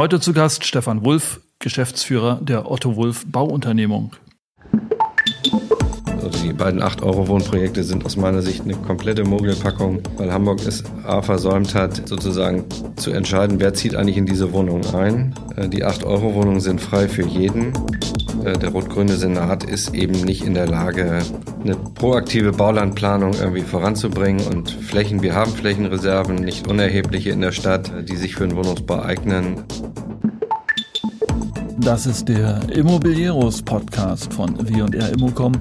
Heute zu Gast Stefan Wulff, Geschäftsführer der Otto Wulff Bauunternehmung. Also die beiden 8-Euro-Wohnprojekte sind aus meiner Sicht eine komplette Mogelpackung, weil Hamburg es A versäumt hat, sozusagen zu entscheiden, wer zieht eigentlich in diese Wohnung ein. Äh, die 8-Euro-Wohnungen sind frei für jeden. Äh, der rot-grüne Senat ist eben nicht in der Lage, eine proaktive Baulandplanung irgendwie voranzubringen und Flächen, wir haben Flächenreserven, nicht unerhebliche in der Stadt, die sich für den Wohnungsbau eignen. Das ist der Immobilieros Podcast von W&R Immocom.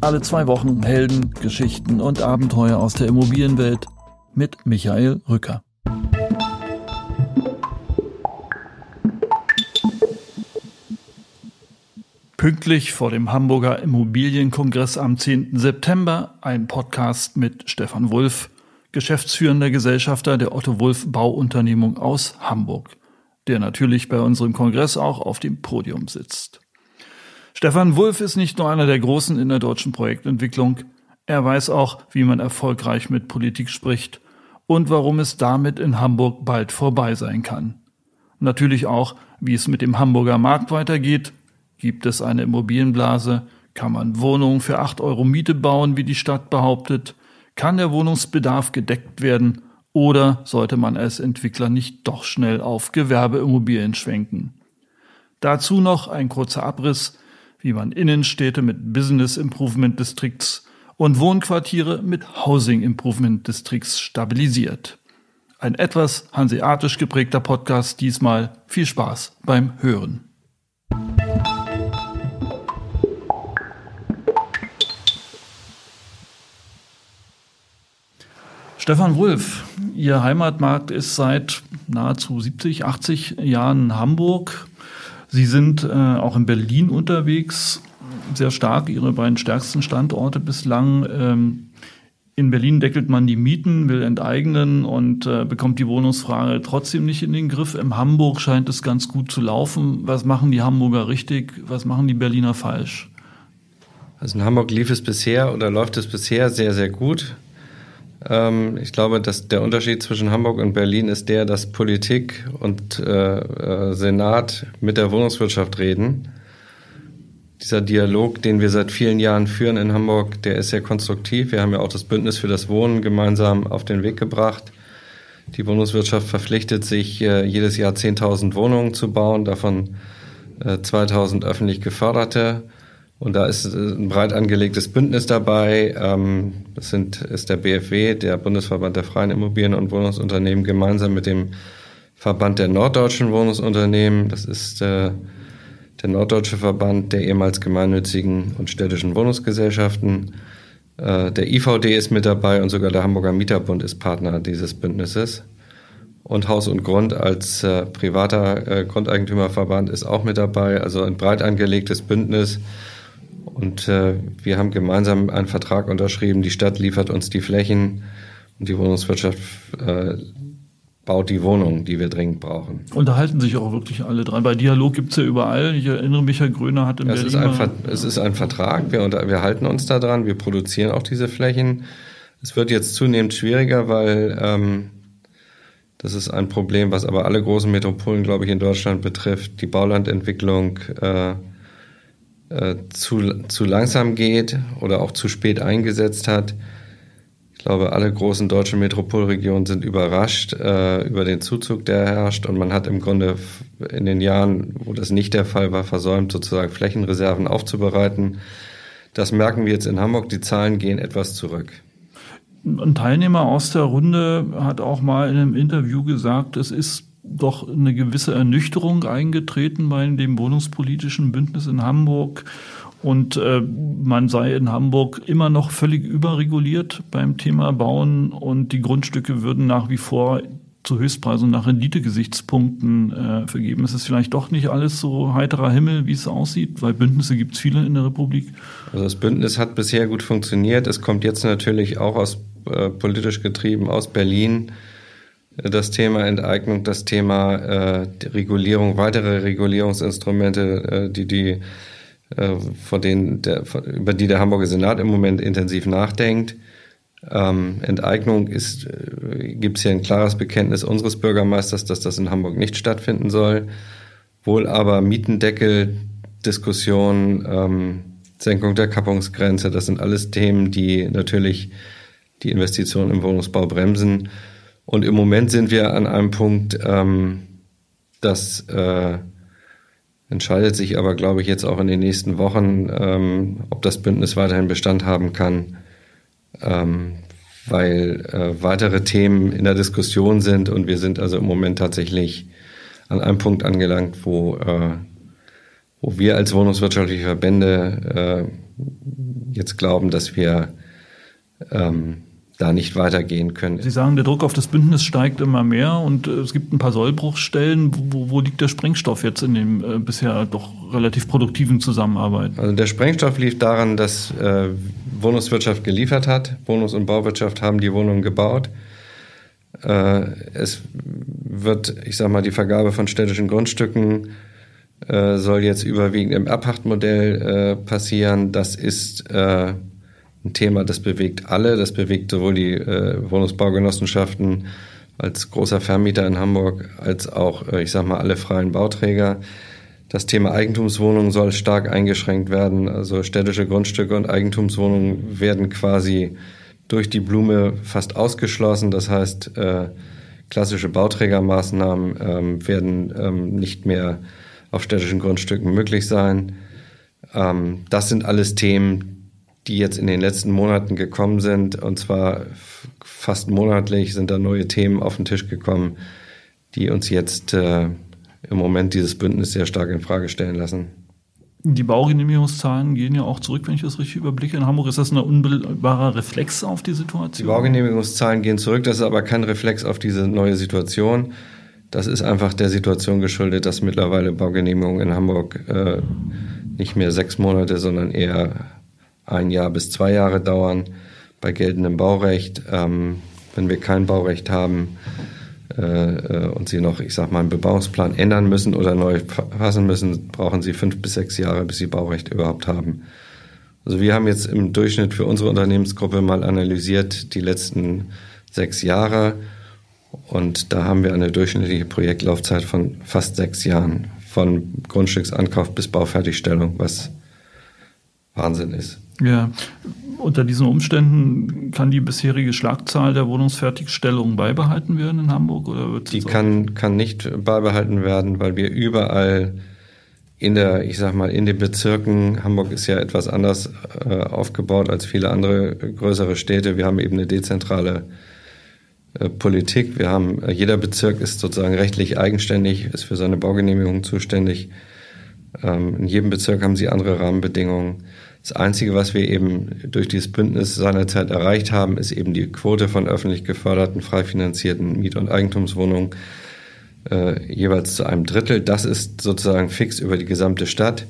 Alle zwei Wochen Helden, Geschichten und Abenteuer aus der Immobilienwelt mit Michael Rücker. Pünktlich vor dem Hamburger Immobilienkongress am 10. September ein Podcast mit Stefan Wulff, geschäftsführender Gesellschafter der Otto Wulff Bauunternehmung aus Hamburg, der natürlich bei unserem Kongress auch auf dem Podium sitzt. Stefan Wulff ist nicht nur einer der Großen in der deutschen Projektentwicklung, er weiß auch, wie man erfolgreich mit Politik spricht und warum es damit in Hamburg bald vorbei sein kann. Natürlich auch, wie es mit dem Hamburger Markt weitergeht Gibt es eine Immobilienblase? Kann man Wohnungen für 8 Euro Miete bauen, wie die Stadt behauptet? Kann der Wohnungsbedarf gedeckt werden? Oder sollte man als Entwickler nicht doch schnell auf Gewerbeimmobilien schwenken? Dazu noch ein kurzer Abriss, wie man Innenstädte mit Business Improvement Districts und Wohnquartiere mit Housing Improvement Districts stabilisiert. Ein etwas hanseatisch geprägter Podcast diesmal. Viel Spaß beim Hören. Stefan Wulff, Ihr Heimatmarkt ist seit nahezu 70, 80 Jahren Hamburg. Sie sind äh, auch in Berlin unterwegs, sehr stark, Ihre beiden stärksten Standorte bislang. Ähm, in Berlin deckelt man die Mieten, will enteignen und äh, bekommt die Wohnungsfrage trotzdem nicht in den Griff. In Hamburg scheint es ganz gut zu laufen. Was machen die Hamburger richtig? Was machen die Berliner falsch? Also in Hamburg lief es bisher oder läuft es bisher sehr, sehr gut. Ähm, ich glaube, dass der Unterschied zwischen Hamburg und Berlin ist der, dass Politik und äh, äh, Senat mit der Wohnungswirtschaft reden. Dieser Dialog, den wir seit vielen Jahren führen in Hamburg, der ist sehr konstruktiv. Wir haben ja auch das Bündnis für das Wohnen gemeinsam auf den Weg gebracht. Die Wohnungswirtschaft verpflichtet sich, äh, jedes Jahr 10.000 Wohnungen zu bauen, davon 2.000 äh, öffentlich geförderte. Und da ist äh, ein breit angelegtes Bündnis dabei. Ähm, das sind, ist der BFW, der Bundesverband der freien Immobilien- und Wohnungsunternehmen, gemeinsam mit dem Verband der norddeutschen Wohnungsunternehmen. Das ist äh, der norddeutsche Verband der ehemals gemeinnützigen und städtischen Wohnungsgesellschaften. Äh, der IVD ist mit dabei und sogar der Hamburger Mieterbund ist Partner dieses Bündnisses. Und Haus und Grund als privater Grundeigentümerverband ist auch mit dabei. Also ein breit angelegtes Bündnis und äh, wir haben gemeinsam einen Vertrag unterschrieben. Die Stadt liefert uns die Flächen und die Wohnungswirtschaft äh, baut die Wohnungen, die wir dringend brauchen. Und da halten sich auch wirklich alle dran. Bei Dialog gibt's ja überall. Ich erinnere mich, Herr Gröner hat im ja, Berlin... Es ist, ein Ver es ist ein Vertrag, wir, wir halten uns da dran, wir produzieren auch diese Flächen. Es wird jetzt zunehmend schwieriger, weil ähm, das ist ein Problem, was aber alle großen Metropolen, glaube ich, in Deutschland betrifft. Die Baulandentwicklung... Äh, äh, zu, zu langsam geht oder auch zu spät eingesetzt hat. Ich glaube, alle großen deutschen Metropolregionen sind überrascht äh, über den Zuzug, der herrscht. Und man hat im Grunde in den Jahren, wo das nicht der Fall war, versäumt, sozusagen Flächenreserven aufzubereiten. Das merken wir jetzt in Hamburg. Die Zahlen gehen etwas zurück. Ein Teilnehmer aus der Runde hat auch mal in einem Interview gesagt, es ist doch eine gewisse Ernüchterung eingetreten bei dem wohnungspolitischen Bündnis in Hamburg. Und äh, man sei in Hamburg immer noch völlig überreguliert beim Thema Bauen und die Grundstücke würden nach wie vor zu Höchstpreisen nach Renditegesichtspunkten äh, vergeben. Es ist vielleicht doch nicht alles so heiterer Himmel, wie es aussieht, weil Bündnisse gibt es viele in der Republik. Also das Bündnis hat bisher gut funktioniert. Es kommt jetzt natürlich auch aus äh, politisch getrieben aus Berlin das Thema Enteignung, das Thema äh, Regulierung, weitere Regulierungsinstrumente, äh, die die äh, von denen der, über die der Hamburger Senat im Moment intensiv nachdenkt. Ähm, Enteignung ist, äh, gibt es hier ein klares Bekenntnis unseres Bürgermeisters, dass das in Hamburg nicht stattfinden soll. Wohl aber Mietendeckel, Diskussion, ähm, Senkung der Kappungsgrenze, das sind alles Themen, die natürlich die Investitionen im Wohnungsbau bremsen. Und im Moment sind wir an einem Punkt, ähm, das äh, entscheidet sich aber, glaube ich, jetzt auch in den nächsten Wochen, ähm, ob das Bündnis weiterhin Bestand haben kann, ähm, weil äh, weitere Themen in der Diskussion sind. Und wir sind also im Moment tatsächlich an einem Punkt angelangt, wo, äh, wo wir als wohnungswirtschaftliche Verbände äh, jetzt glauben, dass wir ähm, da nicht weitergehen können. Sie sagen, der Druck auf das Bündnis steigt immer mehr und äh, es gibt ein paar Sollbruchstellen. Wo, wo liegt der Sprengstoff jetzt in dem äh, bisher doch relativ produktiven Zusammenarbeit? Also der Sprengstoff lief daran, dass äh, Wohnungswirtschaft geliefert hat. Wohnungs- und Bauwirtschaft haben die Wohnungen gebaut. Äh, es wird, ich sag mal, die Vergabe von städtischen Grundstücken äh, soll jetzt überwiegend im Abpachtmodell äh, passieren. Das ist ein Thema, das bewegt alle. Das bewegt sowohl die äh, Wohnungsbaugenossenschaften als großer Vermieter in Hamburg als auch, äh, ich sag mal, alle freien Bauträger. Das Thema Eigentumswohnungen soll stark eingeschränkt werden. Also städtische Grundstücke und Eigentumswohnungen werden quasi durch die Blume fast ausgeschlossen. Das heißt, äh, klassische Bauträgermaßnahmen ähm, werden ähm, nicht mehr auf städtischen Grundstücken möglich sein. Ähm, das sind alles Themen, die jetzt in den letzten Monaten gekommen sind. Und zwar fast monatlich sind da neue Themen auf den Tisch gekommen, die uns jetzt äh, im Moment dieses Bündnis sehr stark in Frage stellen lassen. Die Baugenehmigungszahlen gehen ja auch zurück, wenn ich das richtig überblicke. In Hamburg ist das ein unmittelbarer Reflex auf die Situation? Die Baugenehmigungszahlen gehen zurück, das ist aber kein Reflex auf diese neue Situation. Das ist einfach der Situation geschuldet, dass mittlerweile Baugenehmigungen in Hamburg äh, nicht mehr sechs Monate, sondern eher ein Jahr bis zwei Jahre dauern bei geltendem Baurecht. Ähm, wenn wir kein Baurecht haben äh, äh, und Sie noch, ich sag mal, einen Bebauungsplan ändern müssen oder neu fassen müssen, brauchen Sie fünf bis sechs Jahre, bis Sie Baurecht überhaupt haben. Also wir haben jetzt im Durchschnitt für unsere Unternehmensgruppe mal analysiert die letzten sechs Jahre und da haben wir eine durchschnittliche Projektlaufzeit von fast sechs Jahren, von Grundstücksankauf bis Baufertigstellung, was Wahnsinn ist. Ja, unter diesen Umständen kann die bisherige Schlagzahl der Wohnungsfertigstellungen beibehalten werden in Hamburg oder wird Die kann, kann nicht beibehalten werden, weil wir überall in der, ich sag mal, in den Bezirken, Hamburg ist ja etwas anders äh, aufgebaut als viele andere größere Städte. Wir haben eben eine dezentrale äh, Politik. Wir haben, äh, jeder Bezirk ist sozusagen rechtlich eigenständig, ist für seine Baugenehmigung zuständig. Ähm, in jedem Bezirk haben sie andere Rahmenbedingungen. Das Einzige, was wir eben durch dieses Bündnis seinerzeit erreicht haben, ist eben die Quote von öffentlich geförderten, frei finanzierten Miet- und Eigentumswohnungen äh, jeweils zu einem Drittel. Das ist sozusagen fix über die gesamte Stadt.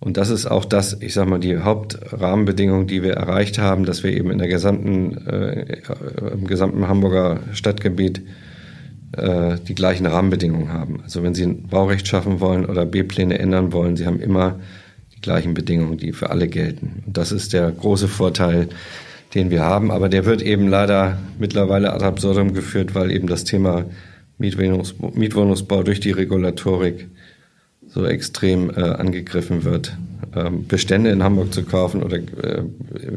Und das ist auch das, ich sag mal, die Hauptrahmenbedingung, die wir erreicht haben, dass wir eben in der gesamten, äh, im gesamten Hamburger Stadtgebiet äh, die gleichen Rahmenbedingungen haben. Also wenn Sie ein Baurecht schaffen wollen oder B-Pläne ändern wollen, Sie haben immer gleichen Bedingungen, die für alle gelten. Und das ist der große Vorteil, den wir haben. Aber der wird eben leider mittlerweile ad absurdum geführt, weil eben das Thema Mietwohnungsbau, Mietwohnungsbau durch die Regulatorik so extrem äh, angegriffen wird. Ähm, Bestände in Hamburg zu kaufen oder äh,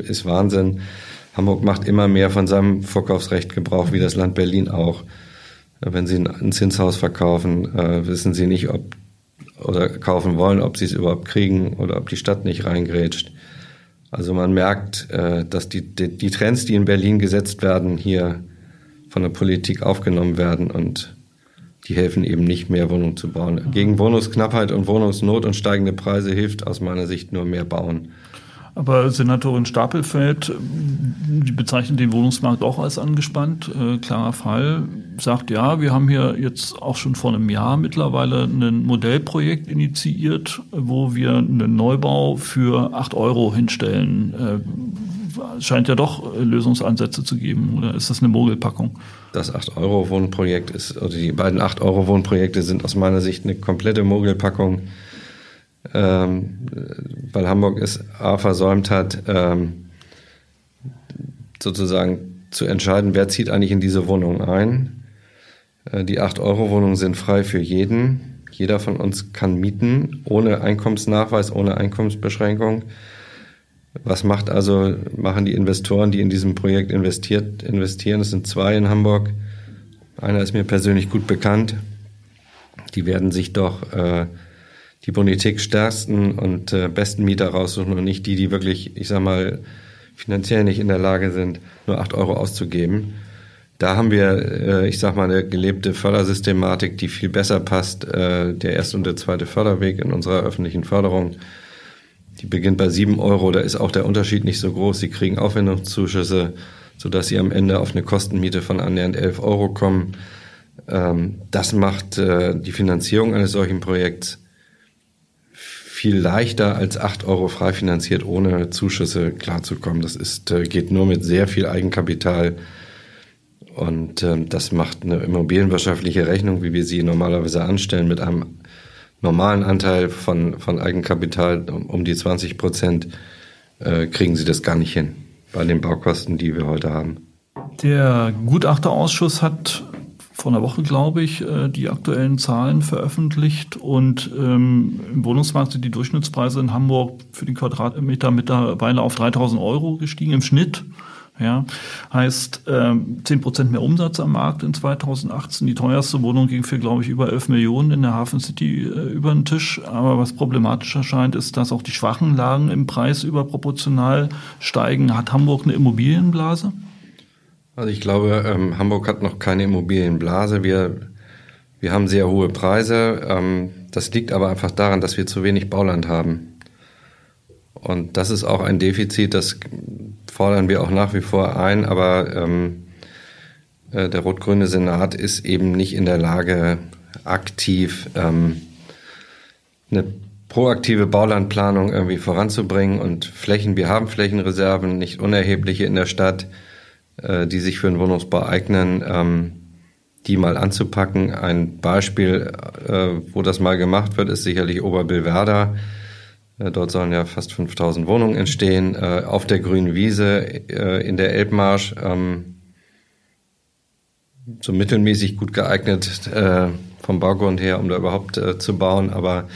ist Wahnsinn. Hamburg macht immer mehr von seinem Vorkaufsrecht Gebrauch, wie das Land Berlin auch. Wenn Sie ein Zinshaus verkaufen, äh, wissen Sie nicht, ob oder kaufen wollen, ob sie es überhaupt kriegen oder ob die Stadt nicht reingrätscht. Also man merkt, äh, dass die, die, die Trends, die in Berlin gesetzt werden, hier von der Politik aufgenommen werden und die helfen eben nicht mehr Wohnungen zu bauen. Gegen Wohnungsknappheit und Wohnungsnot und steigende Preise hilft aus meiner Sicht nur mehr bauen. Aber Senatorin Stapelfeld, die bezeichnet den Wohnungsmarkt auch als angespannt. Äh, klarer Fall. Sagt ja, wir haben hier jetzt auch schon vor einem Jahr mittlerweile ein Modellprojekt initiiert, wo wir einen Neubau für acht Euro hinstellen. Äh, scheint ja doch Lösungsansätze zu geben, oder ist das eine Mogelpackung? Das 8-Euro-Wohnprojekt ist, oder die beiden 8-Euro-Wohnprojekte sind aus meiner Sicht eine komplette Mogelpackung ähm, weil Hamburg es A versäumt hat, ähm, sozusagen zu entscheiden, wer zieht eigentlich in diese Wohnung ein. Äh, die 8-Euro-Wohnungen sind frei für jeden. Jeder von uns kann mieten, ohne Einkommensnachweis, ohne Einkommensbeschränkung. Was macht also, machen die Investoren, die in diesem Projekt investiert, investieren? Es sind zwei in Hamburg. Einer ist mir persönlich gut bekannt. Die werden sich doch äh, die bonität-stärksten und äh, besten Mieter raussuchen und nicht die, die wirklich, ich sag mal, finanziell nicht in der Lage sind, nur acht Euro auszugeben. Da haben wir, äh, ich sag mal, eine gelebte Fördersystematik, die viel besser passt. Äh, der erste und der zweite Förderweg in unserer öffentlichen Förderung. Die beginnt bei sieben Euro. Da ist auch der Unterschied nicht so groß. Sie kriegen Aufwendungszuschüsse, sodass sie am Ende auf eine Kostenmiete von annähernd elf Euro kommen. Ähm, das macht äh, die Finanzierung eines solchen Projekts viel leichter als acht Euro frei finanziert, ohne Zuschüsse klarzukommen. Das ist, äh, geht nur mit sehr viel Eigenkapital. Und ähm, das macht eine immobilienwirtschaftliche Rechnung, wie wir sie normalerweise anstellen, mit einem normalen Anteil von, von Eigenkapital um, um die 20 Prozent, äh, kriegen sie das gar nicht hin bei den Baukosten, die wir heute haben. Der Gutachterausschuss hat vor einer Woche, glaube ich, äh, die aktuellen Zahlen veröffentlicht. Und ähm, im Wohnungsmarkt sind die Durchschnittspreise in Hamburg für den Quadratmeter mittlerweile auf 3000 Euro gestiegen im Schnitt. Ja, heißt ähm, 10 Prozent mehr Umsatz am Markt in 2018. Die teuerste Wohnung ging für, glaube ich, über 11 Millionen in der Hafen City äh, über den Tisch. Aber was problematisch erscheint, ist, dass auch die schwachen Lagen im Preis überproportional steigen. Hat Hamburg eine Immobilienblase? Also ich glaube, ähm, Hamburg hat noch keine Immobilienblase. Wir, wir haben sehr hohe Preise. Ähm, das liegt aber einfach daran, dass wir zu wenig Bauland haben. Und das ist auch ein Defizit, das fordern wir auch nach wie vor ein, aber ähm, äh, der rot-grüne Senat ist eben nicht in der Lage, aktiv ähm, eine proaktive Baulandplanung irgendwie voranzubringen und Flächen, wir haben Flächenreserven, nicht unerhebliche in der Stadt äh, die sich für den Wohnungsbau eignen, ähm, die mal anzupacken. Ein Beispiel, äh, wo das mal gemacht wird, ist sicherlich Oberbillwerder. Äh, dort sollen ja fast 5000 Wohnungen entstehen, äh, auf der grünen Wiese äh, in der Elbmarsch. Ähm, so mittelmäßig gut geeignet äh, vom Baugrund her, um da überhaupt äh, zu bauen. Aber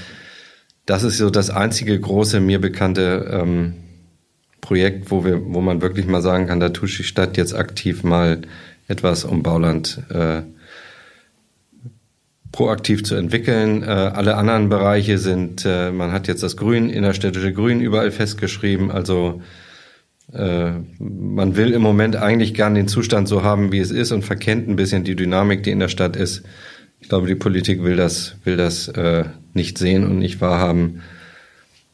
das ist so das einzige große mir bekannte ähm, Projekt, wo wir, wo man wirklich mal sagen kann, da tut die Stadt jetzt aktiv mal etwas, um Bauland äh, proaktiv zu entwickeln. Äh, alle anderen Bereiche sind, äh, man hat jetzt das Grün, innerstädtische Grün überall festgeschrieben. Also äh, man will im Moment eigentlich gern den Zustand so haben, wie es ist und verkennt ein bisschen die Dynamik, die in der Stadt ist. Ich glaube, die Politik will das, will das äh, nicht sehen und nicht wahrhaben.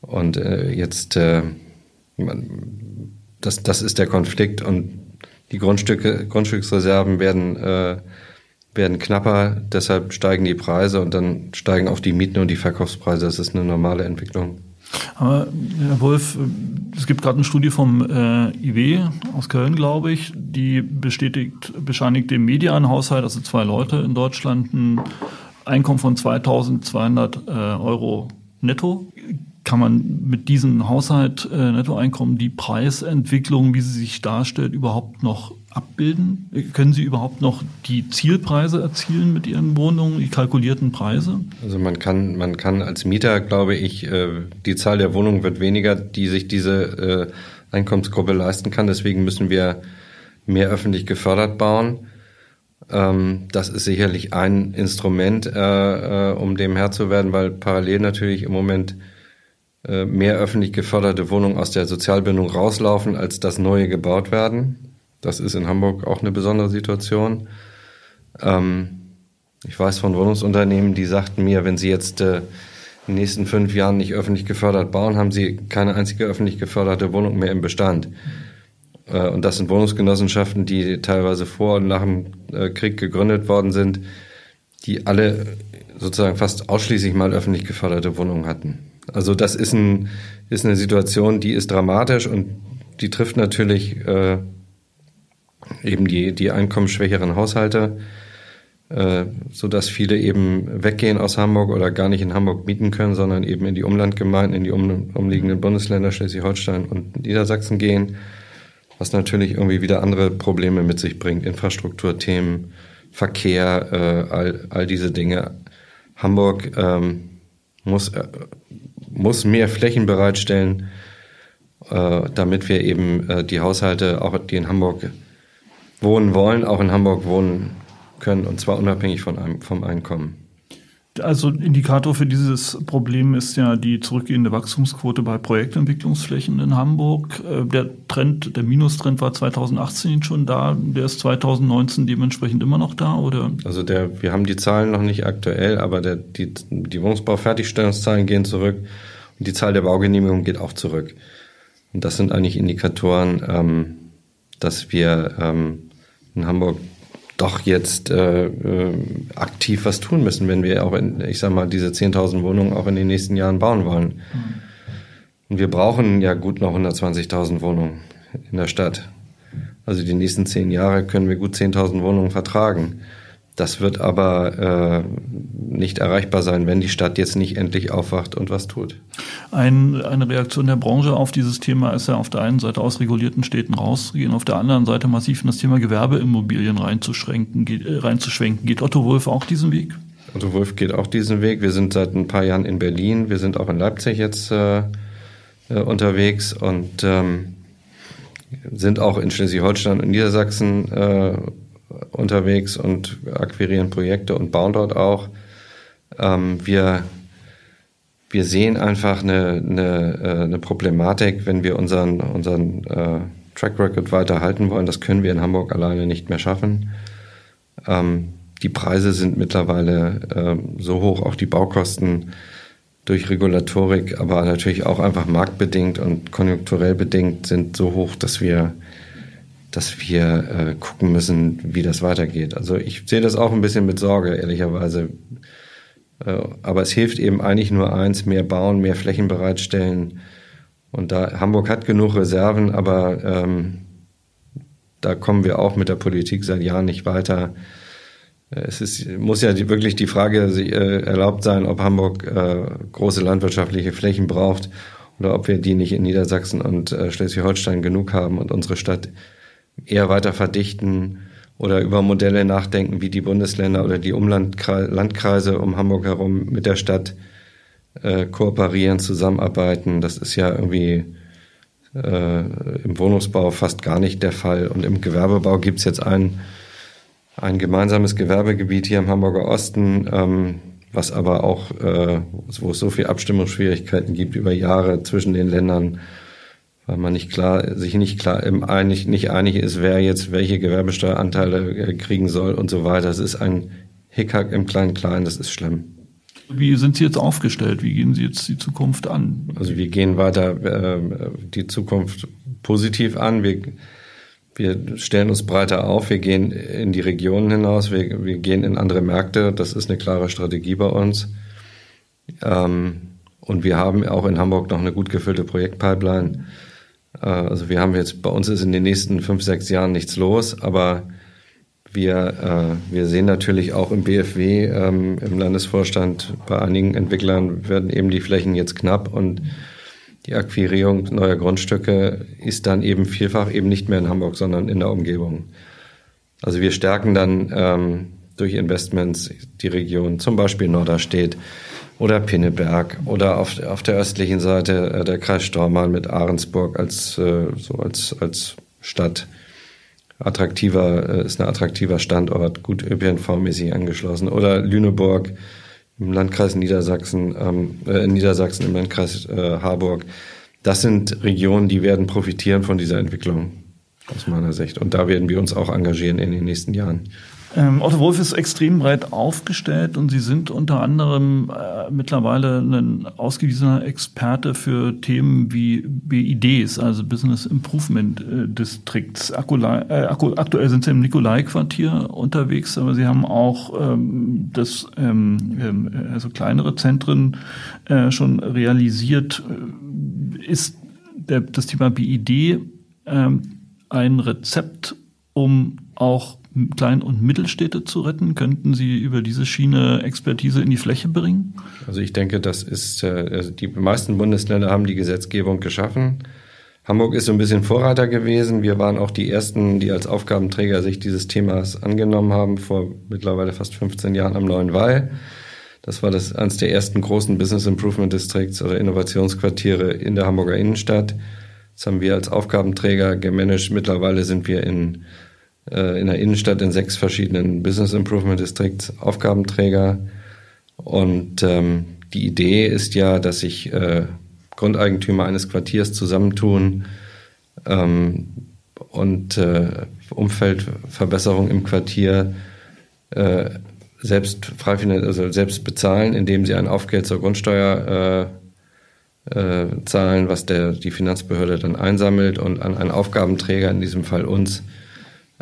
Und äh, jetzt äh, das, das ist der Konflikt und die Grundstücke, Grundstücksreserven werden, äh, werden knapper, deshalb steigen die Preise und dann steigen auch die Mieten und die Verkaufspreise. Das ist eine normale Entwicklung. Aber Herr Wolf, es gibt gerade eine Studie vom äh, IW aus Köln, glaube ich, die bestätigt, bescheinigt dem Medianhaushalt, also zwei Leute in Deutschland, ein Einkommen von 2200 äh, Euro netto kann man mit diesem Haushalt äh, Nettoeinkommen die Preisentwicklung, wie sie sich darstellt, überhaupt noch abbilden? Können Sie überhaupt noch die Zielpreise erzielen mit Ihren Wohnungen, die kalkulierten Preise? Also man kann, man kann als Mieter, glaube ich, äh, die Zahl der Wohnungen wird weniger, die sich diese äh, Einkommensgruppe leisten kann. Deswegen müssen wir mehr öffentlich gefördert bauen. Ähm, das ist sicherlich ein Instrument, äh, um dem Herr zu werden, weil parallel natürlich im Moment mehr öffentlich geförderte Wohnungen aus der Sozialbindung rauslaufen, als dass neue gebaut werden. Das ist in Hamburg auch eine besondere Situation. Ähm, ich weiß von Wohnungsunternehmen, die sagten mir, wenn sie jetzt äh, in den nächsten fünf Jahren nicht öffentlich gefördert bauen, haben sie keine einzige öffentlich geförderte Wohnung mehr im Bestand. Äh, und das sind Wohnungsgenossenschaften, die teilweise vor und nach dem äh, Krieg gegründet worden sind, die alle sozusagen fast ausschließlich mal öffentlich geförderte Wohnungen hatten. Also das ist, ein, ist eine Situation, die ist dramatisch und die trifft natürlich äh, eben die, die einkommensschwächeren Haushalte, äh, so dass viele eben weggehen aus Hamburg oder gar nicht in Hamburg mieten können, sondern eben in die Umlandgemeinden, in die um, umliegenden Bundesländer Schleswig-Holstein und Niedersachsen gehen, was natürlich irgendwie wieder andere Probleme mit sich bringt. Infrastrukturthemen, Verkehr, äh, all, all diese Dinge. Hamburg ähm, muss, äh, muss mehr Flächen bereitstellen, äh, damit wir eben äh, die Haushalte, auch die in Hamburg wohnen wollen, auch in Hamburg wohnen können, und zwar unabhängig von einem, vom Einkommen. Also Indikator für dieses Problem ist ja die zurückgehende Wachstumsquote bei Projektentwicklungsflächen in Hamburg. Äh, der Trend, der Minustrend war 2018 schon da, der ist 2019 dementsprechend immer noch da, oder? Also der, wir haben die Zahlen noch nicht aktuell, aber der, die, die Wohnungsbaufertigstellungszahlen gehen zurück und die Zahl der Baugenehmigungen geht auch zurück. Und das sind eigentlich Indikatoren, ähm, dass wir ähm, in Hamburg doch jetzt äh, äh, aktiv was tun müssen, wenn wir auch, in, ich sag mal, diese 10.000 Wohnungen auch in den nächsten Jahren bauen wollen. Mhm. Und wir brauchen ja gut noch 120.000 Wohnungen in der Stadt. Also die nächsten zehn Jahre können wir gut 10.000 Wohnungen vertragen. Das wird aber äh, nicht erreichbar sein, wenn die Stadt jetzt nicht endlich aufwacht und was tut. Ein, eine Reaktion der Branche auf dieses Thema ist ja auf der einen Seite aus regulierten Städten rauszugehen, auf der anderen Seite massiv in das Thema Gewerbeimmobilien reinzuschränken, geht, äh, reinzuschwenken. Geht Otto Wolf auch diesen Weg? Otto Wolf geht auch diesen Weg. Wir sind seit ein paar Jahren in Berlin, wir sind auch in Leipzig jetzt äh, äh unterwegs und ähm, sind auch in Schleswig-Holstein und Niedersachsen äh, unterwegs und akquirieren Projekte und bauen dort auch. Ähm, wir, wir sehen einfach eine, eine, äh, eine Problematik, wenn wir unseren, unseren äh, Track Record weiterhalten wollen. Das können wir in Hamburg alleine nicht mehr schaffen. Ähm, die Preise sind mittlerweile äh, so hoch, auch die Baukosten durch Regulatorik, aber natürlich auch einfach marktbedingt und konjunkturell bedingt sind so hoch, dass wir dass wir äh, gucken müssen, wie das weitergeht. Also ich sehe das auch ein bisschen mit Sorge, ehrlicherweise. Äh, aber es hilft eben eigentlich nur eins, mehr bauen, mehr Flächen bereitstellen. Und da Hamburg hat genug Reserven, aber ähm, da kommen wir auch mit der Politik seit Jahren nicht weiter. Äh, es ist, muss ja die, wirklich die Frage äh, erlaubt sein, ob Hamburg äh, große landwirtschaftliche Flächen braucht oder ob wir die nicht in Niedersachsen und äh, Schleswig-Holstein genug haben und unsere Stadt eher weiter verdichten oder über Modelle nachdenken, wie die Bundesländer oder die Umlandkreise um Hamburg herum mit der Stadt äh, kooperieren, zusammenarbeiten. Das ist ja irgendwie äh, im Wohnungsbau fast gar nicht der Fall. Und im Gewerbebau gibt's jetzt ein, ein gemeinsames Gewerbegebiet hier im Hamburger Osten, ähm, was aber auch, äh, wo es so viel Abstimmungsschwierigkeiten gibt über Jahre zwischen den Ländern, weil man nicht klar, sich nicht klar im einig, nicht einig ist, wer jetzt welche Gewerbesteueranteile äh, kriegen soll und so weiter. Das ist ein Hickhack im Klein-Klein, das ist schlimm. Wie sind Sie jetzt aufgestellt? Wie gehen Sie jetzt die Zukunft an? Also wir gehen weiter äh, die Zukunft positiv an. Wir, wir stellen uns breiter auf. Wir gehen in die Regionen hinaus. Wir, wir gehen in andere Märkte. Das ist eine klare Strategie bei uns. Ähm, und wir haben auch in Hamburg noch eine gut gefüllte Projektpipeline. Äh, also wir haben jetzt, bei uns ist in den nächsten fünf, sechs Jahren nichts los, aber wir, äh, wir sehen natürlich auch im BFW, ähm, im Landesvorstand, bei einigen Entwicklern werden eben die Flächen jetzt knapp und die Akquirierung neuer Grundstücke ist dann eben vielfach eben nicht mehr in Hamburg, sondern in der Umgebung. Also wir stärken dann ähm, durch Investments die Region, zum Beispiel Norderstedt, oder Pinneberg oder auf, auf der östlichen Seite äh, der Kreis Stormarn mit Ahrensburg als, äh, so als, als Stadt. Attraktiver, äh, ist ein attraktiver Standort, gut ÖPNV-mäßig angeschlossen. Oder Lüneburg im Landkreis Niedersachsen, ähm, äh, Niedersachsen im Landkreis äh, Harburg. Das sind Regionen, die werden profitieren von dieser Entwicklung aus meiner Sicht. Und da werden wir uns auch engagieren in den nächsten Jahren. Ähm, Otto Wolf ist extrem breit aufgestellt und Sie sind unter anderem äh, mittlerweile ein ausgewiesener Experte für Themen wie BIDs, also Business Improvement äh, Districts. Akkulei, äh, aktuell sind Sie im Nikolai-Quartier unterwegs, aber Sie haben auch ähm, das, ähm, ähm also kleinere Zentren äh, schon realisiert. Ist der, das Thema BID ähm, ein Rezept, um auch Klein- und Mittelstädte zu retten? Könnten Sie über diese Schiene Expertise in die Fläche bringen? Also ich denke, das ist, äh, also die meisten Bundesländer haben die Gesetzgebung geschaffen. Hamburg ist so ein bisschen Vorreiter gewesen. Wir waren auch die ersten, die als Aufgabenträger sich dieses Themas angenommen haben, vor mittlerweile fast 15 Jahren am Neuen Wall. Das war das eines der ersten großen Business Improvement Districts oder Innovationsquartiere in der Hamburger Innenstadt. Das haben wir als Aufgabenträger gemanagt. Mittlerweile sind wir in, äh, in der Innenstadt in sechs verschiedenen Business Improvement Districts Aufgabenträger. Und ähm, die Idee ist ja, dass sich äh, Grundeigentümer eines Quartiers zusammentun ähm, und äh, Umfeldverbesserung im Quartier äh, selbst also selbst bezahlen, indem sie ein Aufgeld zur Grundsteuer äh, äh, zahlen, was der die Finanzbehörde dann einsammelt und an einen Aufgabenträger, in diesem Fall uns,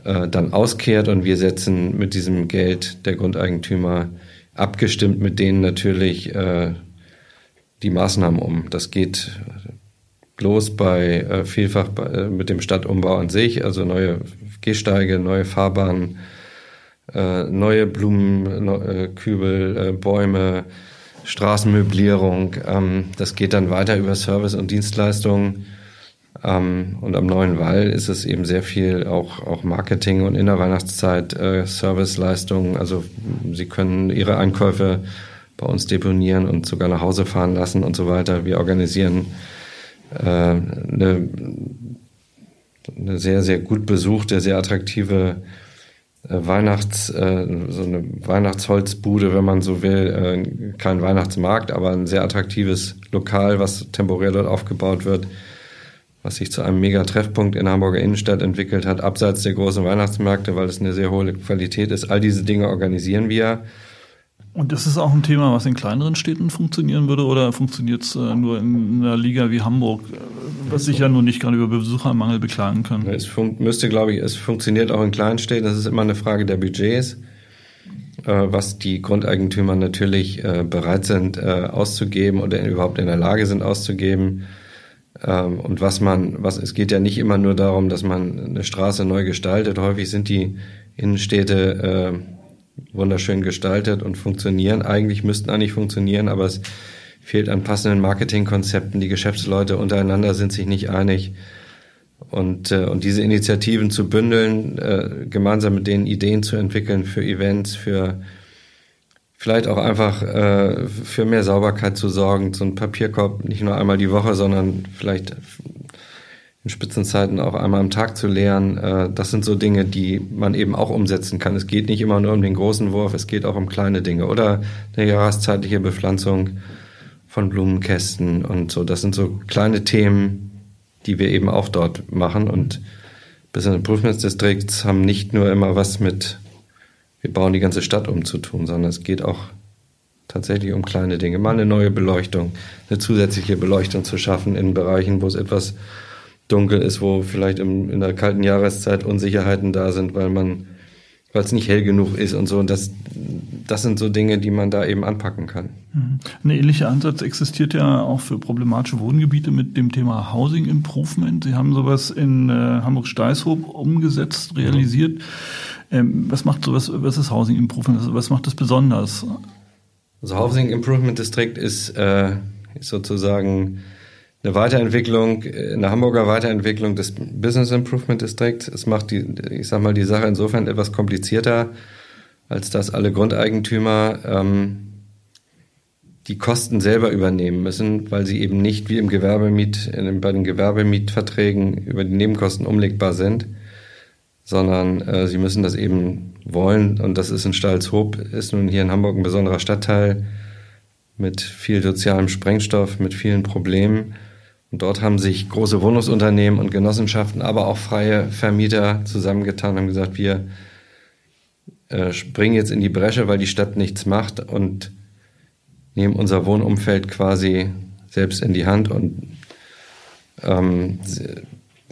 äh, dann auskehrt und wir setzen mit diesem Geld der Grundeigentümer abgestimmt mit denen natürlich äh, die Maßnahmen um. Das geht los bei äh, vielfach bei, äh, mit dem Stadtumbau an sich, also neue Gehsteige, neue Fahrbahnen, äh, neue Blumenkübel, äh, äh, Bäume, Straßenmöblierung. Ähm, das geht dann weiter über Service und Dienstleistungen. Ähm, und am Neuen Wall ist es eben sehr viel auch, auch Marketing und in der Weihnachtszeit äh, Serviceleistungen. Also Sie können Ihre Einkäufe bei uns deponieren und sogar nach Hause fahren lassen und so weiter. Wir organisieren äh, eine, eine sehr, sehr gut besuchte, sehr attraktive äh, Weihnachts, äh, so eine Weihnachtsholzbude, wenn man so will, äh, kein Weihnachtsmarkt, aber ein sehr attraktives Lokal, was temporär dort aufgebaut wird, was sich zu einem mega Treffpunkt in Hamburger Innenstadt entwickelt hat, abseits der großen Weihnachtsmärkte, weil es eine sehr hohe Qualität ist. All diese Dinge organisieren wir. Und ist es auch ein Thema, was in kleineren Städten funktionieren würde oder funktioniert es äh, nur in einer Liga wie Hamburg, äh, was sich ja nun nicht gerade über Besuchermangel beklagen kann? Es müsste, glaube ich, es funktioniert auch in kleinen Städten. Das ist immer eine Frage der Budgets, äh, was die Grundeigentümer natürlich äh, bereit sind auszugeben oder überhaupt in der Lage sind auszugeben. Ähm, und was man, was es geht ja nicht immer nur darum, dass man eine Straße neu gestaltet. Häufig sind die Innenstädte äh, wunderschön gestaltet und funktionieren. Eigentlich müssten eigentlich funktionieren, aber es fehlt an passenden Marketingkonzepten. Die Geschäftsleute untereinander sind sich nicht einig. Und, äh, und diese Initiativen zu bündeln, äh, gemeinsam mit denen Ideen zu entwickeln für Events, für vielleicht auch einfach äh, für mehr Sauberkeit zu sorgen, so ein Papierkorb nicht nur einmal die Woche, sondern vielleicht in Spitzenzeiten auch einmal am Tag zu leeren. Äh, das sind so Dinge, die man eben auch umsetzen kann. Es geht nicht immer nur um den großen Wurf, es geht auch um kleine Dinge oder eine jahreszeitliche Bepflanzung von Blumenkästen und so. Das sind so kleine Themen, die wir eben auch dort machen und Business Improvement Districts haben nicht nur immer was mit, wir bauen die ganze Stadt um zu tun, sondern es geht auch tatsächlich um kleine Dinge. Mal eine neue Beleuchtung, eine zusätzliche Beleuchtung zu schaffen in Bereichen, wo es etwas dunkel ist, wo vielleicht im, in der kalten Jahreszeit Unsicherheiten da sind, weil man, weil es nicht hell genug ist und so. Und das, das sind so Dinge, die man da eben anpacken kann. Mhm. Ein ähnlicher Ansatz existiert ja auch für problematische Wohngebiete mit dem Thema Housing Improvement. Sie haben sowas in äh, Hamburg-Steißhoop umgesetzt, realisiert. Mhm. Ähm, was macht sowas, was ist Housing Improvement? Was macht das besonders? Also Housing Improvement District ist, äh, ist sozusagen eine Weiterentwicklung, eine Hamburger Weiterentwicklung des Business Improvement Districts. Es macht die, ich sag mal, die Sache insofern etwas komplizierter, als dass alle Grundeigentümer ähm, die Kosten selber übernehmen müssen, weil sie eben nicht wie im Gewerbemiet, bei den Gewerbemietverträgen über die Nebenkosten umlegbar sind, sondern äh, sie müssen das eben wollen. Und das ist in Stalzhoop, ist nun hier in Hamburg ein besonderer Stadtteil mit viel sozialem Sprengstoff, mit vielen Problemen. Und dort haben sich große Wohnungsunternehmen und Genossenschaften, aber auch freie Vermieter zusammengetan und haben gesagt, wir äh, springen jetzt in die Bresche, weil die Stadt nichts macht und nehmen unser Wohnumfeld quasi selbst in die Hand und, ähm,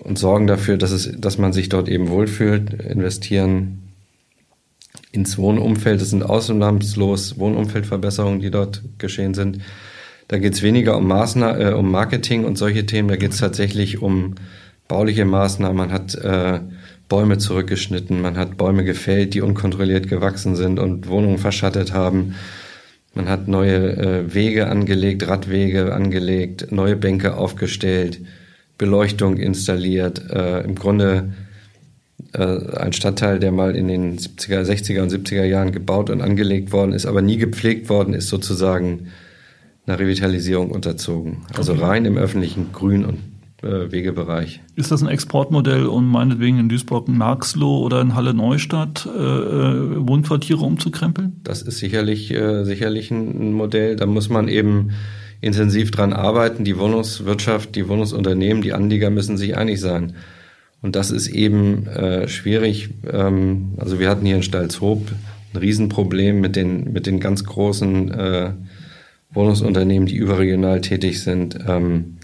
und sorgen dafür, dass, es, dass man sich dort eben wohlfühlt, investieren ins Wohnumfeld. Das sind ausnahmslos Wohnumfeldverbesserungen, die dort geschehen sind. Da geht es weniger um Maßnahmen, äh, um Marketing und solche Themen. Da geht es tatsächlich um bauliche Maßnahmen. Man hat äh, Bäume zurückgeschnitten, man hat Bäume gefällt, die unkontrolliert gewachsen sind und Wohnungen verschattet haben. Man hat neue äh, Wege angelegt, Radwege angelegt, neue Bänke aufgestellt, Beleuchtung installiert. Äh, Im Grunde äh, ein Stadtteil, der mal in den 70er, 60er und 70er Jahren gebaut und angelegt worden ist, aber nie gepflegt worden ist, sozusagen einer Revitalisierung unterzogen. Also okay. rein im öffentlichen Grün- und äh, Wegebereich. Ist das ein Exportmodell, um meinetwegen in Duisburg ein Marxloh oder in Halle Neustadt äh, äh, Wohnquartiere umzukrempeln? Das ist sicherlich, äh, sicherlich ein Modell. Da muss man eben intensiv dran arbeiten. Die Wohnungswirtschaft, die Wohnungsunternehmen, die Anlieger müssen sich einig sein. Und das ist eben äh, schwierig. Ähm, also wir hatten hier in Stalzhoop ein Riesenproblem mit den, mit den ganz großen äh, Wohnungsunternehmen, die überregional tätig sind, ähm,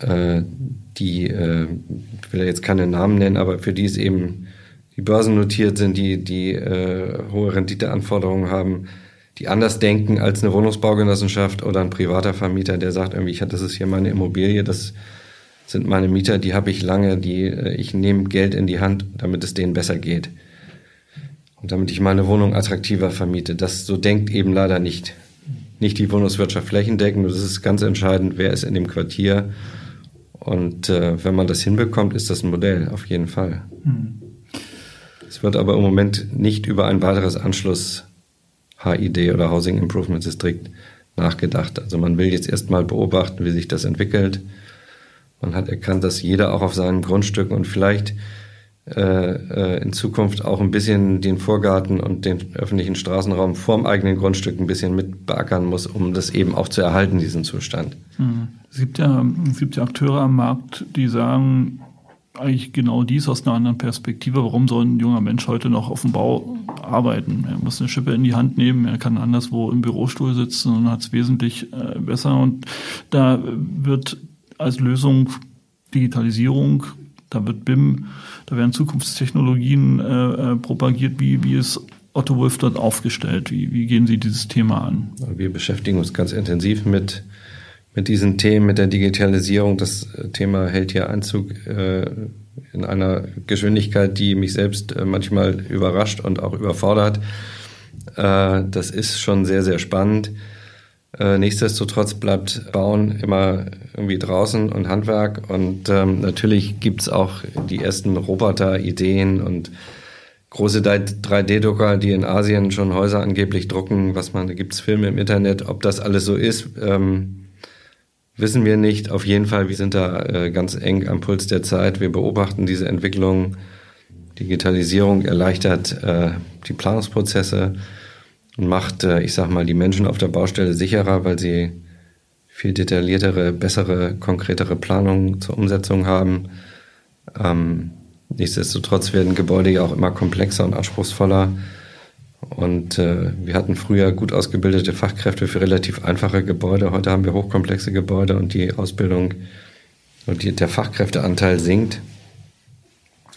äh, die, äh, ich will jetzt keine Namen nennen, aber für die es eben die börsennotiert sind, die, die äh, hohe Renditeanforderungen haben, die anders denken als eine Wohnungsbaugenossenschaft oder ein privater Vermieter, der sagt irgendwie, ich, das ist hier meine Immobilie, das sind meine Mieter, die habe ich lange, die äh, ich nehme Geld in die Hand, damit es denen besser geht. Und damit ich meine Wohnung attraktiver vermiete. Das so denkt eben leider nicht. Nicht die Wohnungswirtschaft flächendeckend. Das ist ganz entscheidend, wer ist in dem Quartier. Und äh, wenn man das hinbekommt, ist das ein Modell, auf jeden Fall. Mhm. Es wird aber im Moment nicht über ein weiteres Anschluss HID oder Housing Improvement District nachgedacht. Also man will jetzt erstmal beobachten, wie sich das entwickelt. Man hat erkannt, dass jeder auch auf seinen Grundstücken und vielleicht äh, äh, in Zukunft auch ein bisschen den Vorgarten und den öffentlichen Straßenraum vorm eigenen Grundstück ein bisschen mit beackern muss, um das eben auch zu erhalten, diesen Zustand. Hm. Es gibt ja, es gibt ja Akteure am Markt, die sagen, eigentlich genau dies aus einer anderen Perspektive. Warum soll ein junger Mensch heute noch auf dem Bau arbeiten? Er muss eine Schippe in die Hand nehmen, er kann anderswo im Bürostuhl sitzen und hat es wesentlich äh, besser. Und da wird als Lösung Digitalisierung, da wird BIM, da werden Zukunftstechnologien äh, äh, propagiert. Wie, wie ist Otto Wolf dort aufgestellt? Wie, wie gehen Sie dieses Thema an? Wir beschäftigen uns ganz intensiv mit, mit diesen Themen, mit der Digitalisierung. Das Thema hält hier Einzug äh, in einer Geschwindigkeit, die mich selbst äh, manchmal überrascht und auch überfordert. Äh, das ist schon sehr, sehr spannend. Äh, nichtsdestotrotz bleibt Bauen immer irgendwie draußen und Handwerk. Und ähm, natürlich gibt's auch die ersten Roboter-Ideen und große 3D-Drucker, die in Asien schon Häuser angeblich drucken. Was man, da gibt's Filme im Internet. Ob das alles so ist, ähm, wissen wir nicht. Auf jeden Fall, wir sind da äh, ganz eng am Puls der Zeit. Wir beobachten diese Entwicklung. Digitalisierung erleichtert äh, die Planungsprozesse und macht, äh, ich sag mal, die Menschen auf der Baustelle sicherer, weil sie viel detailliertere, bessere, konkretere Planungen zur Umsetzung haben. Ähm, nichtsdestotrotz werden Gebäude ja auch immer komplexer und anspruchsvoller. Und äh, wir hatten früher gut ausgebildete Fachkräfte für relativ einfache Gebäude. Heute haben wir hochkomplexe Gebäude und die Ausbildung und die, der Fachkräfteanteil sinkt.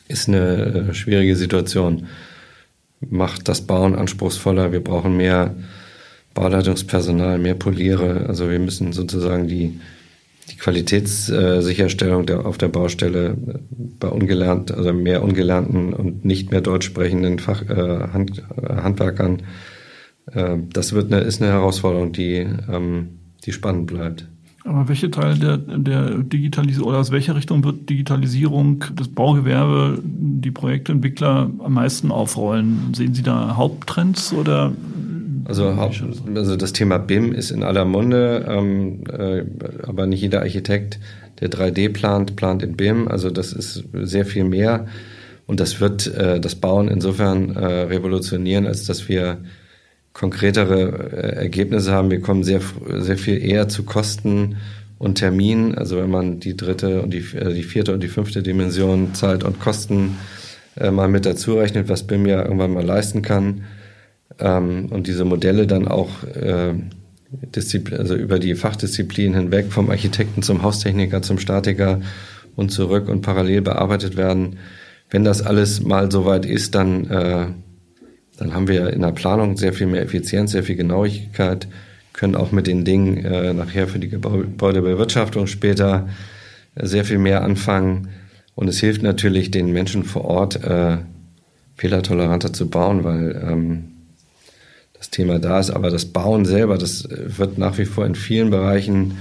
Ist eine äh, schwierige Situation macht das Bauen anspruchsvoller. Wir brauchen mehr Bauleitungspersonal, mehr Poliere. Also wir müssen sozusagen die, die Qualitätssicherstellung der, auf der Baustelle bei ungelernt, also mehr ungelernten und nicht mehr deutsch sprechenden Fach, äh, Hand, äh, Handwerkern. Äh, das wird eine, ist eine Herausforderung, die, ähm, die spannend bleibt. Aber welche Teile der, der Digitalisierung oder aus welcher Richtung wird Digitalisierung, das Baugewerbe, die Projektentwickler am meisten aufrollen? Sehen Sie da Haupttrends oder? Also, also das Thema BIM ist in aller Munde, ähm, äh, aber nicht jeder Architekt, der 3D plant, plant in BIM. Also das ist sehr viel mehr und das wird äh, das Bauen insofern äh, revolutionieren, als dass wir konkretere äh, Ergebnisse haben. Wir kommen sehr, sehr viel eher zu Kosten und Terminen. Also wenn man die dritte und die, äh, die vierte und die fünfte Dimension Zeit und Kosten äh, mal mit dazu rechnet, was BIM ja irgendwann mal leisten kann. Ähm, und diese Modelle dann auch äh, also über die Fachdisziplinen hinweg vom Architekten zum Haustechniker, zum Statiker und zurück und parallel bearbeitet werden. Wenn das alles mal soweit ist, dann äh, dann haben wir in der Planung sehr viel mehr Effizienz, sehr viel Genauigkeit, können auch mit den Dingen äh, nachher für die Gebäudebewirtschaftung später äh, sehr viel mehr anfangen. Und es hilft natürlich den Menschen vor Ort, äh, fehlertoleranter zu bauen, weil ähm, das Thema da ist. Aber das Bauen selber, das äh, wird nach wie vor in vielen Bereichen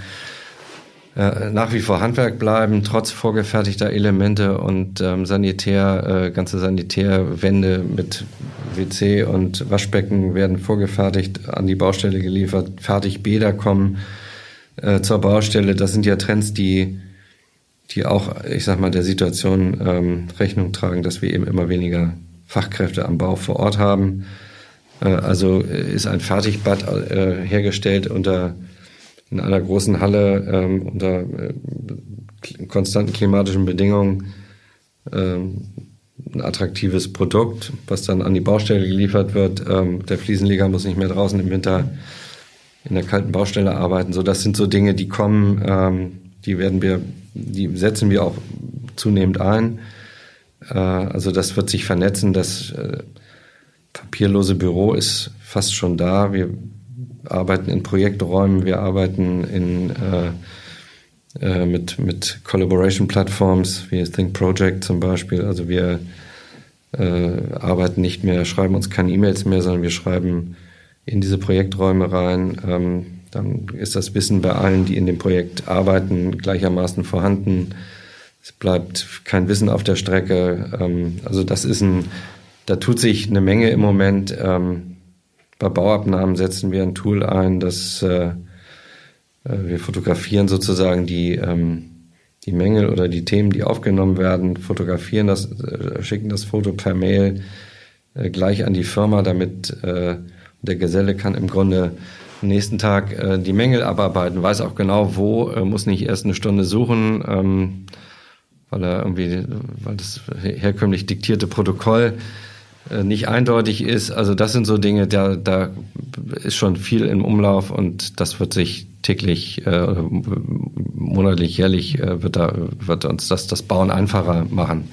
äh, nach wie vor Handwerk bleiben, trotz vorgefertigter Elemente und ähm, Sanitär, äh, ganze Sanitärwände mit WC und Waschbecken werden vorgefertigt, an die Baustelle geliefert, fertig Bäder kommen äh, zur Baustelle. Das sind ja Trends, die, die auch, ich sag mal, der Situation ähm, Rechnung tragen, dass wir eben immer weniger Fachkräfte am Bau vor Ort haben. Äh, also ist ein Fertigbad äh, hergestellt unter in einer großen Halle ähm, unter äh, konstanten klimatischen Bedingungen ähm, ein attraktives Produkt, was dann an die Baustelle geliefert wird. Ähm, der Fliesenleger muss nicht mehr draußen im Winter in der kalten Baustelle arbeiten. So, das sind so Dinge, die kommen, ähm, die werden wir, die setzen wir auch zunehmend ein. Äh, also das wird sich vernetzen. Das äh, papierlose Büro ist fast schon da. Wir arbeiten in Projekträumen, wir arbeiten in, äh, äh, mit, mit Collaboration-Plattforms wie Think Project zum Beispiel. Also wir äh, arbeiten nicht mehr, schreiben uns keine E-Mails mehr, sondern wir schreiben in diese Projekträume rein. Ähm, dann ist das Wissen bei allen, die in dem Projekt arbeiten, gleichermaßen vorhanden. Es bleibt kein Wissen auf der Strecke. Ähm, also das ist ein, da tut sich eine Menge im Moment. Ähm, bei Bauabnahmen setzen wir ein Tool ein, dass äh, äh, wir fotografieren sozusagen die, ähm, die Mängel oder die Themen, die aufgenommen werden, fotografieren das, äh, schicken das Foto per Mail äh, gleich an die Firma, damit äh, der Geselle kann im Grunde am nächsten Tag äh, die Mängel abarbeiten, weiß auch genau wo, muss nicht erst eine Stunde suchen, ähm, weil er irgendwie, weil das herkömmlich diktierte Protokoll nicht eindeutig ist. Also das sind so Dinge, da, da ist schon viel im Umlauf und das wird sich täglich, äh, monatlich, jährlich äh, wird, da, wird uns das, das Bauen einfacher machen.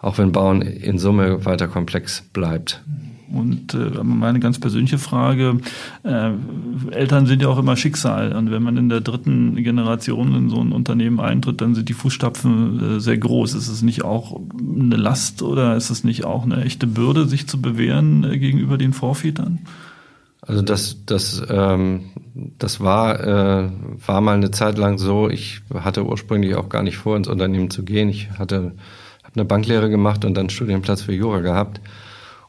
Auch wenn Bauen in Summe weiter komplex bleibt. Und äh, meine ganz persönliche Frage, äh, Eltern sind ja auch immer Schicksal. Und wenn man in der dritten Generation in so ein Unternehmen eintritt, dann sind die Fußstapfen äh, sehr groß. Ist es nicht auch eine Last oder ist es nicht auch eine echte Bürde, sich zu bewähren äh, gegenüber den Vorvätern? Also das, das, ähm, das war, äh, war mal eine Zeit lang so. Ich hatte ursprünglich auch gar nicht vor, ins Unternehmen zu gehen. Ich hatte, eine Banklehre gemacht und dann Studienplatz für Jura gehabt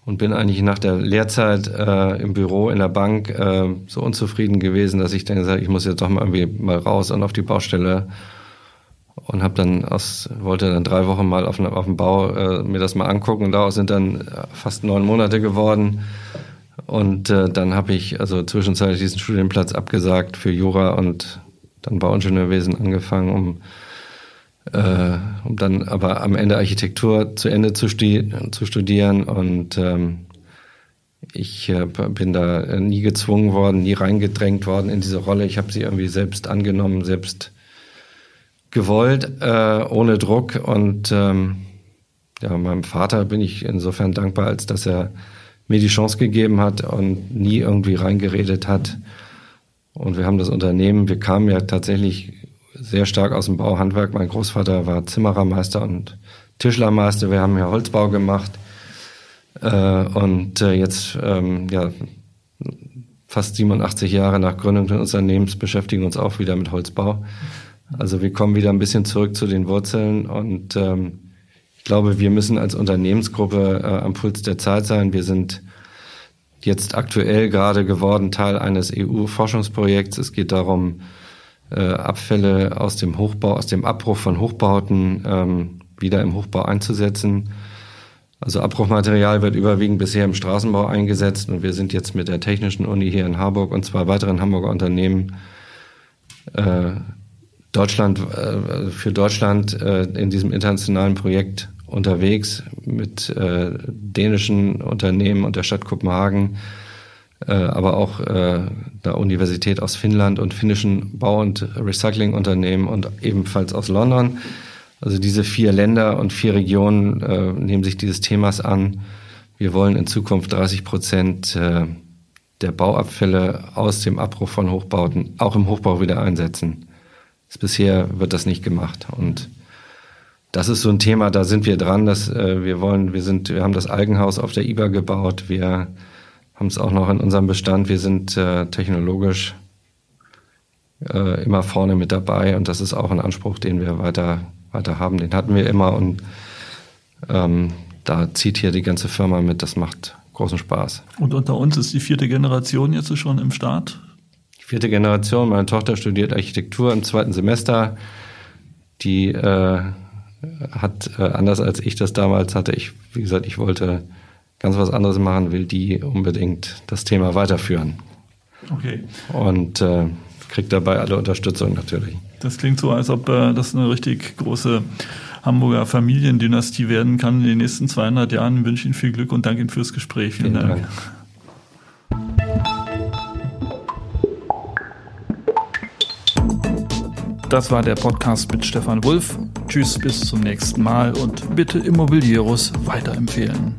und bin eigentlich nach der Lehrzeit äh, im Büro in der Bank äh, so unzufrieden gewesen, dass ich dann gesagt, ich muss jetzt doch mal irgendwie mal raus und auf die Baustelle und habe dann aus wollte dann drei Wochen mal auf, auf dem Bau äh, mir das mal angucken und daraus sind dann fast neun Monate geworden und äh, dann habe ich also zwischenzeitlich diesen Studienplatz abgesagt für Jura und dann Bauingenieurwesen angefangen, um äh, um dann aber am Ende Architektur zu Ende zu, studi zu studieren und ähm, ich äh, bin da nie gezwungen worden, nie reingedrängt worden in diese Rolle. Ich habe sie irgendwie selbst angenommen, selbst gewollt, äh, ohne Druck und ähm, ja, meinem Vater bin ich insofern dankbar, als dass er mir die Chance gegeben hat und nie irgendwie reingeredet hat. Und wir haben das Unternehmen, wir kamen ja tatsächlich sehr stark aus dem Bauhandwerk. Mein Großvater war Zimmerermeister und Tischlermeister. Wir haben ja Holzbau gemacht. Äh, und äh, jetzt, ähm, ja, fast 87 Jahre nach Gründung des Unternehmens beschäftigen uns auch wieder mit Holzbau. Also wir kommen wieder ein bisschen zurück zu den Wurzeln und ähm, ich glaube, wir müssen als Unternehmensgruppe äh, am Puls der Zeit sein. Wir sind jetzt aktuell gerade geworden Teil eines EU-Forschungsprojekts. Es geht darum, Abfälle aus dem Hochbau, aus dem Abbruch von Hochbauten ähm, wieder im Hochbau einzusetzen. Also Abbruchmaterial wird überwiegend bisher im Straßenbau eingesetzt und wir sind jetzt mit der Technischen Uni hier in Harburg und zwei weiteren Hamburger Unternehmen äh, Deutschland äh, für Deutschland äh, in diesem internationalen Projekt unterwegs mit äh, dänischen Unternehmen und der Stadt Kopenhagen äh, aber auch äh, der Universität aus Finnland und finnischen Bau- und Recyclingunternehmen und ebenfalls aus London. Also diese vier Länder und vier Regionen äh, nehmen sich dieses Themas an. Wir wollen in Zukunft 30 Prozent äh, der Bauabfälle aus dem Abbruch von Hochbauten auch im Hochbau wieder einsetzen. Bisher wird das nicht gemacht und das ist so ein Thema, da sind wir dran, dass äh, wir wollen, wir sind, wir haben das Algenhaus auf der IBA gebaut, wir haben es auch noch in unserem Bestand. Wir sind äh, technologisch äh, immer vorne mit dabei und das ist auch ein Anspruch, den wir weiter, weiter haben. Den hatten wir immer und ähm, da zieht hier die ganze Firma mit. Das macht großen Spaß. Und unter uns ist die vierte Generation jetzt schon im Start? Vierte Generation. Meine Tochter studiert Architektur im zweiten Semester. Die äh, hat äh, anders als ich das damals hatte. Ich, wie gesagt, ich wollte ganz was anderes machen, will die unbedingt das Thema weiterführen. Okay. Und äh, kriegt dabei alle Unterstützung natürlich. Das klingt so, als ob äh, das eine richtig große Hamburger Familiendynastie werden kann in den nächsten 200 Jahren. Ich wünsche Ihnen viel Glück und danke Ihnen fürs Gespräch. Vielen, Vielen Dank. Dank. Das war der Podcast mit Stefan Wulff. Tschüss, bis zum nächsten Mal und bitte Immobilieros weiterempfehlen.